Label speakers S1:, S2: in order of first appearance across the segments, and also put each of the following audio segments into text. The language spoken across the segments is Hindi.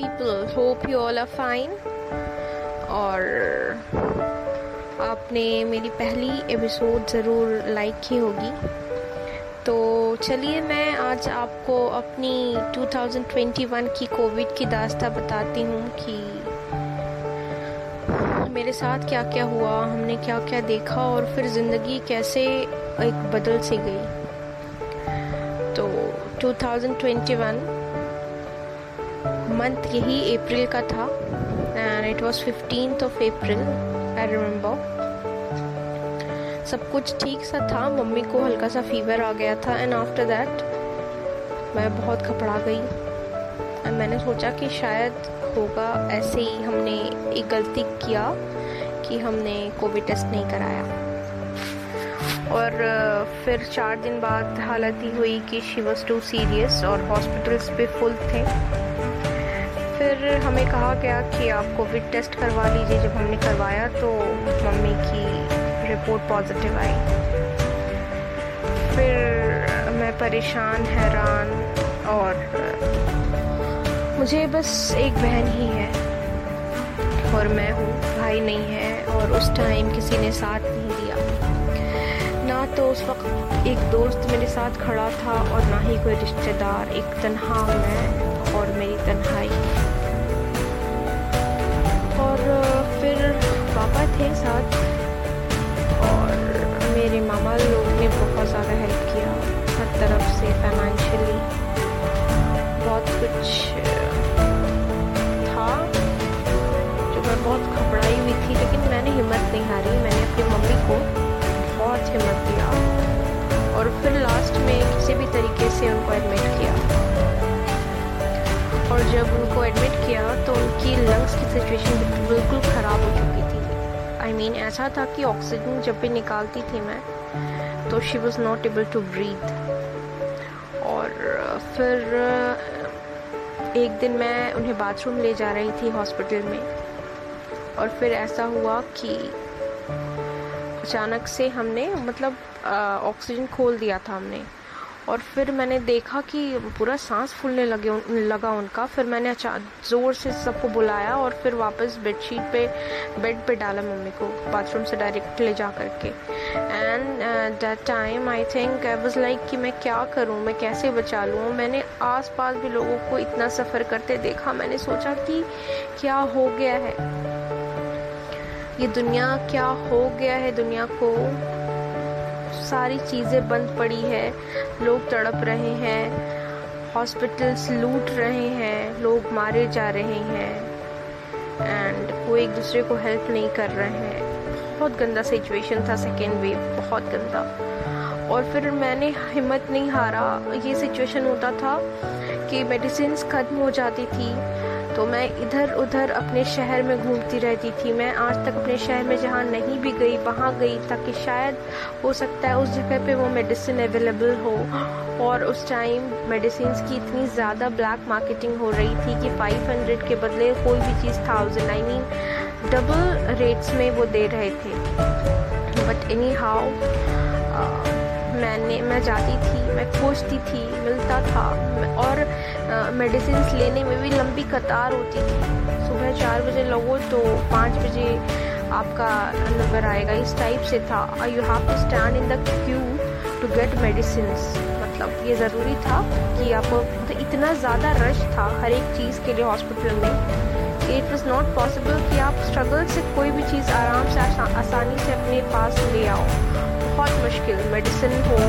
S1: people hope you all are fine. और आपने मेरी पहली एपिसोड ज़रूर लाइक की होगी। तो चलिए मैं आज आपको अपनी 2021 की कोविड की दास्ता बताती हूँ कि मेरे साथ क्या क्या हुआ, हमने क्या क्या देखा और फिर ज़िंदगी कैसे एक बदल सी गई। तो 2021 मंथ यही अप्रैल का था and it was fifteen of April I remember सब कुछ ठीक सा था, मम्मी को हल्का सा फीवर आ गया था एंड आफ्टर दैट मैं बहुत घबरा गई। एंड मैंने सोचा कि शायद होगा ऐसे ही हमने एक गलती किया कि हमने कोविड टेस्ट नहीं कराया। और फिर चार दिन बाद हालत ही हुई कि शी वॉज़ टू सीरियस और हॉस्पिटल्स पे फुल थे। फिर हमें कहा गया कि आप कोविड टेस्ट करवा लीजिए। जब हमने करवाया तो मम्मी की रिपोर्ट पॉजिटिव आई। फिर मैं परेशान, हैरान और, मुझे बस एक बहन ही है और मैं हूँ, भाई नहीं है और उस टाइम किसी ने साथ नहीं दिया। ना तो उस वक्त एक दोस्त मेरे साथ खड़ा था और ना ही कोई रिश्तेदार, एक तनहा मैं और मेरी तन्हाई। पापा थे साथ, और मेरे मामा लोग ने बहुत ज़्यादा हेल्प किया हर तरफ़ से फाइनेंशियली बहुत कुछ था जो मैं बहुत घबराई हुई थी, लेकिन मैंने हिम्मत नहीं हारी। मैंने अपनी मम्मी को बहुत हिम्मत दिया और फिर लास्ट में किसी भी तरीके से उनको एडमिट किया। और जब उनको एडमिट किया तो उनकी लंग्स की सिचुएशन बिल्कुल ख़राब हो चुकी मीन ऐसा था कि ऑक्सीजन जब भी निकालती थी मैं तो she was not able to breathe और फिर एक दिन मैं उन्हें बाथरूम ले जा रही थी हॉस्पिटल में। और फिर ऐसा हुआ कि अचानक से हमने मतलब ऑक्सीजन खोल दिया था हमने। और फिर मैंने देखा कि पूरा सांस फूलने लगे लगा उनका। फिर मैंने ज़ोर से सबको बुलाया और फिर वापस बेडशीट पे, बेड पे डाला मम्मी को, बाथरूम से डायरेक्ट ले जा करके। And that time I think I was like कि मैं क्या करूँ, मैं कैसे बचा लूँ? मैंने आस पास भी लोगों को इतना सफ़र करते देखा, मैंने सोचा कि क्या हो गया है? ये दुनिया क्या हो गया है दुनिया को? सारी चीज़ें बंद पड़ी है। लोग तड़प रहे हैं। हॉस्पिटल्स लूट रहे हैं। लोग मारे जा रहे हैं। एंड वो एक दूसरे को हेल्प नहीं कर रहे हैं। बहुत गंदा सिचुएशन था सेकेंड वेव बहुत गंदा। और फिर मैंने हिम्मत नहीं हारा। ये सिचुएशन होता था कि मेडिसिन ख़त्म हो जाती थी। तो मैं इधर उधर अपने शहर में घूमती रहती थी। मैं आज तक अपने शहर में जहाँ नहीं भी गई, वहाँ गई, ताकि शायद हो सकता है उस जगह पे वो मेडिसिन अवेलेबल हो। और उस टाइम मेडिसिन की इतनी ज़्यादा ब्लैक मार्केटिंग हो रही थी कि 500 के बदले कोई भी चीज़ thousand I mean double rates में वो दे रहे थे। बट एनी हाउ मैंने, मैं जाती थी, मैं खोजती थी, मिलता था। और मेडिसिन लेने में भी लंबी कतार होती थी। सुबह चार बजे लगो तो पाँच बजे आपका नंबर आएगा। इस टाइप से था। I you have to stand in the queue to get medicine मतलब ये ज़रूरी था कि आपको मतलब इतना ज़्यादा रश था हर एक चीज़ के लिए हॉस्पिटल में it was not possible struggle से कोई भी चीज़ आराम से आसानी से अपने पास ले आओ। बहुत मुश्किल मेडिसिन हो,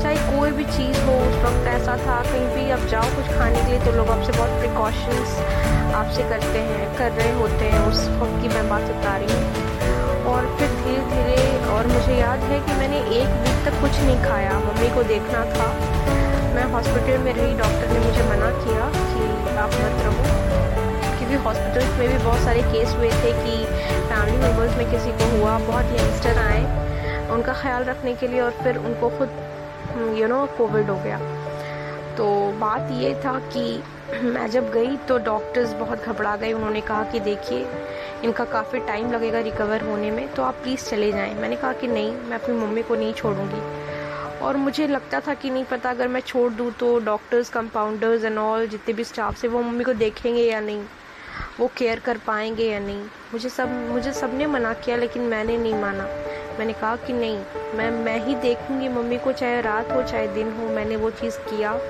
S1: चाहे कोई भी चीज़ हो, उस वक्त ऐसा था, कहीं भी आप जाओ कुछ खाने के लिए तो लोग आपसे बहुत प्रिकॉशंस आपसे करते हैं, कर रहे होते हैं, उस वक्त की मैं बात बता रही हूँ। और फिर धीरे धीरे और मुझे याद है कि मैंने एक वीक तक कुछ नहीं खाया, मम्मी को देखना था। मैं हॉस्पिटल में रही डॉक्टर ने मुझे मना किया कि आप मत रहो। क्योंकि हॉस्पिटल्स में भी बहुत सारे केस हुए थे कि फैमिली मेंबर्स में किसी को हुआ। बहुत यंगस्टर आए उनका ख्याल रखने के लिए और फिर उनको खुद यू नो कोविड हो गया। तो बात ये था कि मैं जब गई तो डॉक्टर्स बहुत घबरा गए। उन्होंने कहा कि देखिए, इनका काफ़ी टाइम लगेगा रिकवर होने में तो आप प्लीज़ चले जाएँ। मैंने कहा कि नहीं, मैं अपनी मम्मी को नहीं छोड़ूँगी। और मुझे लगता था कि नहीं पता, अगर मैं छोड़ दूँ तो डॉक्टर्स कंपाउंडर्स एंड ऑल जितने भी स्टाफ से वो मम्मी को देखेंगे या नहीं। वो केयर कर पाएँगे या नहीं। मुझे सब मुझे सबने मना किया, लेकिन मैंने नहीं माना। मैंने कहा कि नहीं, मैं मैं ही देखूँगी मम्मी को, चाहे रात हो, चाहे दिन हो, मैंने वो चीज़ किया।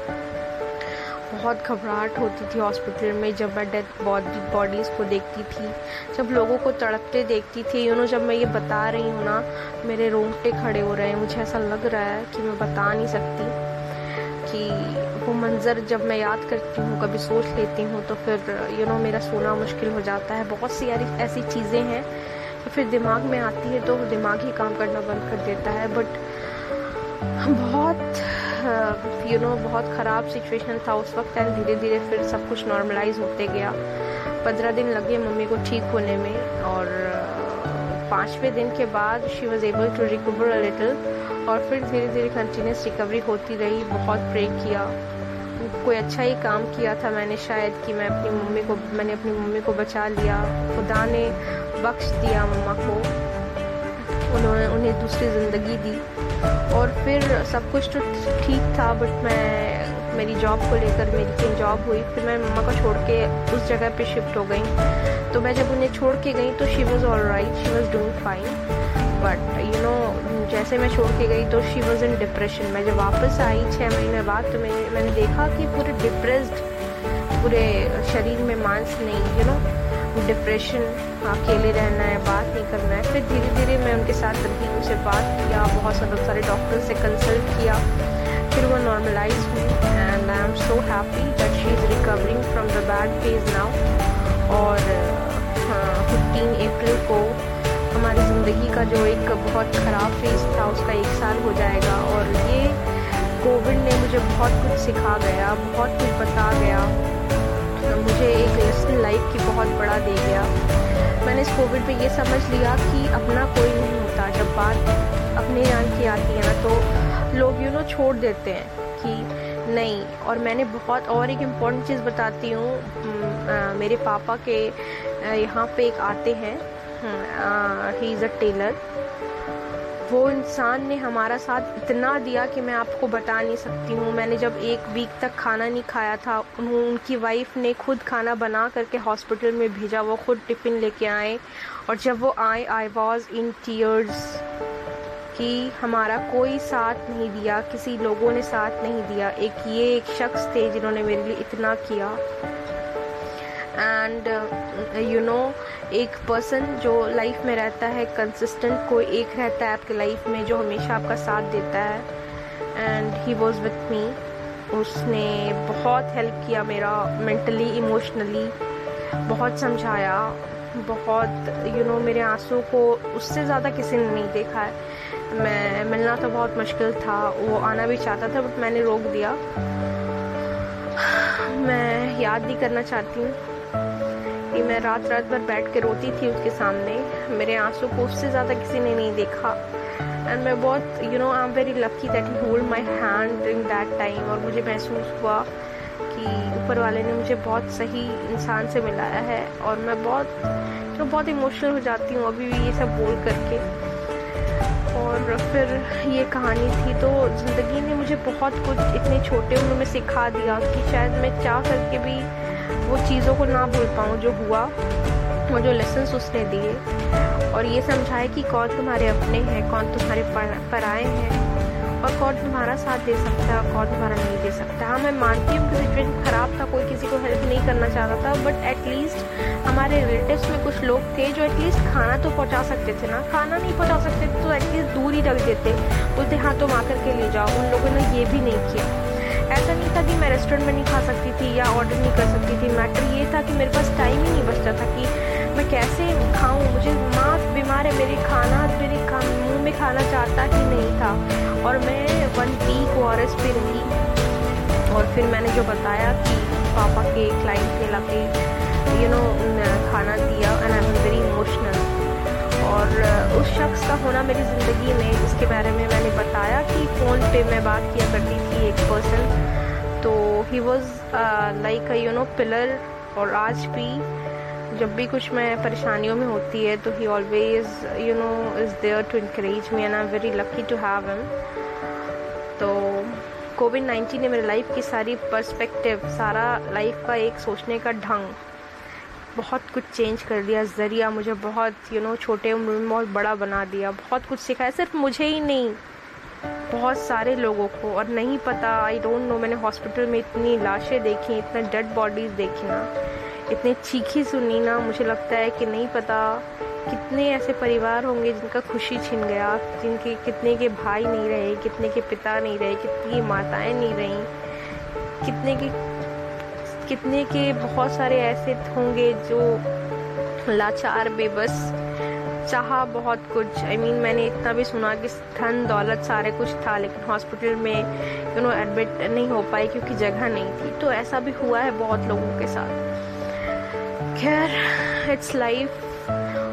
S1: बहुत घबराहट होती थी हॉस्पिटल में जब मैं डेथ बॉडी बॉडीज़ को देखती थी। जब लोगों को तड़पते देखती थी। यू नो जब मैं ये बता रही हूँ ना, मेरे रोंगटे खड़े हो रहे हैं। मुझे ऐसा लग रहा है कि मैं बता नहीं सकती कि वो मंज़र जब मैं याद करती हूँ, कभी सोच लेती हूँ तो फिर यू नो मेरा सोना मुश्किल हो जाता है। बहुत सी ऐसी चीज़ें हैं तो फिर दिमाग में आती है तो दिमाग ही काम करना बंद कर देता है। बट बहुत यू नो बहुत ख़राब सिचुएशन था उस वक्त एंड धीरे धीरे फिर सब कुछ नॉर्मलाइज होते गया। पंद्रह दिन लगे मम्मी को ठीक होने में और, पाँचवें दिन के बाद she was able to recover a little और फिर धीरे धीरे कंटिन्यूस रिकवरी होती रही, बहुत प्रे किया। कोई अच्छा ही काम किया था मैंने शायद कि मैं अपनी मम्मी को, मैंने अपनी मम्मी को बचा लिया। खुदा ने बख्श दिया मम्मा को। उन्होंने, उन्हें दूसरी ज़िंदगी दी। और फिर सब कुछ तो ठीक था बट मैं, मेरी जॉब को लेकर मेरी कहीं जॉब हुई। फिर मैं मम्मा को छोड़ के उस जगह पे शिफ्ट हो गई। तो मैं जब उन्हें छोड़ के गई तो she was all right she was doing fine but you know जैसे मैं छोड़ के गई तो शी वॉज़ इन डिप्रेशन मैं जब वापस आई छः महीने बाद तो मैंने मैंने देखा कि पूरे डिप्रेस्ड पूरे शरीर में मांस नहीं यू नो डिप्रेशन अकेले रहना है, बात नहीं करना है। फिर धीरे धीरे मैं उनके साथ रही, उनसे बात किया, बहुत सारे सारे डॉक्टर से कंसल्ट किया। फिर वो नॉर्मलाइज हुई and I am so happy that she is recovering from the bad phase now और फिफ्टीन अप्रैल को हमारी ज़िंदगी का जो एक बहुत ख़राब फ़ेज़ था, उसका एक साल हो जाएगा। और ये कोविड ने मुझे बहुत कुछ सिखा गया, बहुत कुछ बता गया। मुझे एक लेसन लाइफ की बहुत बड़ा दे गया। मैंने इस कोविड में ये समझ लिया कि अपना कोई नहीं होता। जब बात अपने जान की आती है ना तो लोग यू नो छोड़ देते हैं कि नहीं। और मैंने बहुत और एक इंपॉर्टेंट चीज़ बताती हूँ। मेरे पापा के यहाँ पे एक आते हैं। ही इज़ अ टेलर वो इंसान ने हमारा साथ इतना दिया कि मैं आपको बता नहीं सकती हूँ। मैंने जब एक वीक तक खाना नहीं खाया था उनकी वाइफ ने खुद खाना बना करके हॉस्पिटल में भेजा, वो खुद टिफ़िन लेके आए। और जब वो आए आई वॉज़ इन टीयर्स कि हमारा कोई साथ नहीं दिया, किसी लोगों ने साथ नहीं दिया। एक, ये एक शख्स थे जिन्होंने मेरे लिए इतना किया। एंड यू नो एक पर्सन जो लाइफ में रहता है कंसिस्टेंट कोई एक रहता है आपके लाइफ में जो हमेशा आपका साथ देता है। And he was with me उसने बहुत हेल्प किया मेरा मेंटली इमोशनली बहुत समझाया। बहुत यू you नो know, मेरे आँसू को उससे ज़्यादा किसी ने नहीं देखा है। मैं मिलना तो बहुत मुश्किल था। वो आना भी चाहता था बट मैंने रोक दिया। मैं याद नहीं करना चाहती हूँ। कि मैं रात रात भर बैठ के रोती थी उसके सामने। मेरे आँसू को उससे ज़्यादा किसी ने नहीं देखा। एंड मैं बहुत you know I am very lucky that he hold my hand in that time और मुझे महसूस हुआ कि ऊपर वाले ने मुझे बहुत सही इंसान से मिलाया है और मैं बहुत जो बहुत इमोशनल हो जाती हूँ अभी भी ये सब बोल करके। और फिर ये कहानी थी तो ज़िंदगी ने मुझे बहुत कुछ इतने छोटे उम्र में सिखा दिया कि शायद मैं चाह करके भी वो चीज़ों को ना भूल पाऊँ, जो हुआ वो जो लेसन उसने दिए। और ये समझाए कि कौन तुम्हारे अपने हैं, कौन तुम्हारे पराए हैं, और कौन तुम्हारा साथ दे सकता है कौन तुम्हारा नहीं दे सकता। हाँ मैं मानती हूँ कि सिचुएशन ख़राब था, कोई किसी को हेल्प नहीं करना चाहता था बट एटलीस्ट हमारे रिलेटिव्स में कुछ लोग थे जो एटलीस्ट खाना तो पहुँचा सकते थे ना। खाना नहीं पहुँचा सकते तो एटलीस्ट दूर ही रख देते। बोलते हाँ तुम आकर के ले जाओ। उन लोगों ने ये भी नहीं किया। ऐसा नहीं था कि मैं रेस्टोरेंट में नहीं खा सकती थी या ऑर्डर नहीं कर सकती थी। मैटर ये था कि मेरे पास टाइम ही नहीं बचता था कि मैं कैसे खाऊं। मुझे माँ बीमार है, मेरी खाना, मेरे खा, मुँह में खाना चाहता ही नहीं था। और मैं one week O R S पे रही। और फिर मैंने जो बताया कि पापा के क्लाइंट के ला के यू नो, खाना दिया and I am very emotional और उस शख्स का होना मेरी ज़िंदगी में जिसके बारे में मैंने बताया कि फ़ोन पे मैं बात किया करती थी एक पर्सन तो he was like you know pillar और आज भी जब भी कुछ मैं परेशानियों में होती है तो he always you know is there to encourage me and I am very lucky to have him तो कोविड नाइन्टीन ने मेरे लाइफ की सारी पर्सपेक्टिव सारा लाइफ का एक सोचने का ढंग बहुत कुछ चेंज कर दिया, ज़रिया मुझे बहुत यू नो छोटे उम्र में बहुत बड़ा बना दिया, बहुत कुछ सिखाया सिर्फ़ मुझे ही नहीं, बहुत सारे लोगों को, और नहीं पता आई डोंट नो मैंने हॉस्पिटल में इतनी लाशें देखी, इतने डेड बॉडीज़ देखी ना, इतनी चीखी सुनी ना, मुझे लगता है कि नहीं पता, कितने ऐसे परिवार होंगे जिनका खुशी छिन गया, जिनके, कितने के भाई नहीं रहे, कितने के पिता नहीं रहे, कितनी माताएँ नहीं रहीं, कितने के कितने के बहुत सारे ऐसे होंगे जो लाचार बेबस चाहा बहुत कुछ। आई I मीन mean, मैंने इतना भी सुना कि धन दौलत सारे कुछ था लेकिन हॉस्पिटल में यू नो एडमिट नहीं हो पाई क्योंकि जगह नहीं थी। तो ऐसा भी हुआ है बहुत लोगों के साथ। खैर इट्स लाइफ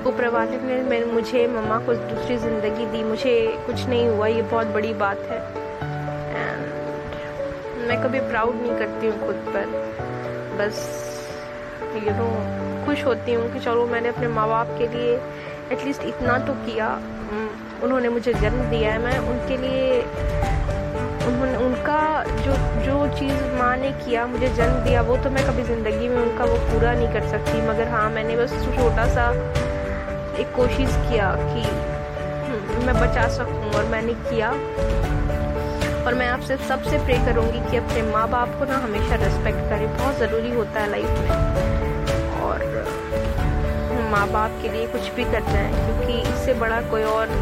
S1: ऊपर वाले ने मुझे मम्मा को दूसरी ज़िंदगी दी। मुझे कुछ नहीं हुआ ये बहुत बड़ी बात है। एंड मैं कभी प्राउड नहीं करती हूँ खुद पर। बस यू नो खुश होती हूँ कि चलो मैंने अपने माँ बाप के लिए एटलीस्ट इतना तो किया। उन्होंने मुझे जन्म दिया है। मैं उनके लिए, उन्होंने, उनका जो जो चीज़ माँ ने किया, मुझे जन्म दिया, वो तो मैं कभी ज़िंदगी में उनका वो पूरा नहीं कर सकती। मगर हाँ मैंने बस छोटा सा एक कोशिश किया कि मैं बचा सकूँ और मैंने किया। और मैं आपसे सबसे प्रे करूँगी कि अपने माँ बाप को ना हमेशा रिस्पेक्ट करें। बहुत ज़रूरी होता है लाइफ में। और माँ बाप के लिए कुछ भी कर जाएँ क्योंकि इससे बड़ा कोई और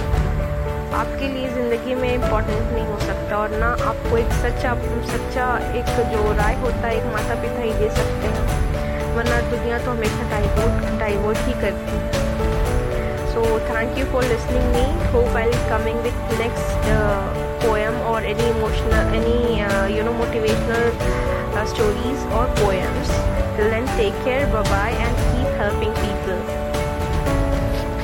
S1: आपके लिए ज़िंदगी में इम्पोर्टेंट नहीं हो सकता। और ना आपको एक सच्चा सच्चा एक जो राय होता है एक माता पिता ही दे सकते हैं। वरना दुनिया तो हमेशा डाइवोर्ट डाइवोर्ट ही करती है। Thank you for listening me. Hope i'll coming with next uh, poem or any emotional any uh, you know motivational uh, stories or poems. Till then take care. Bye bye and keep helping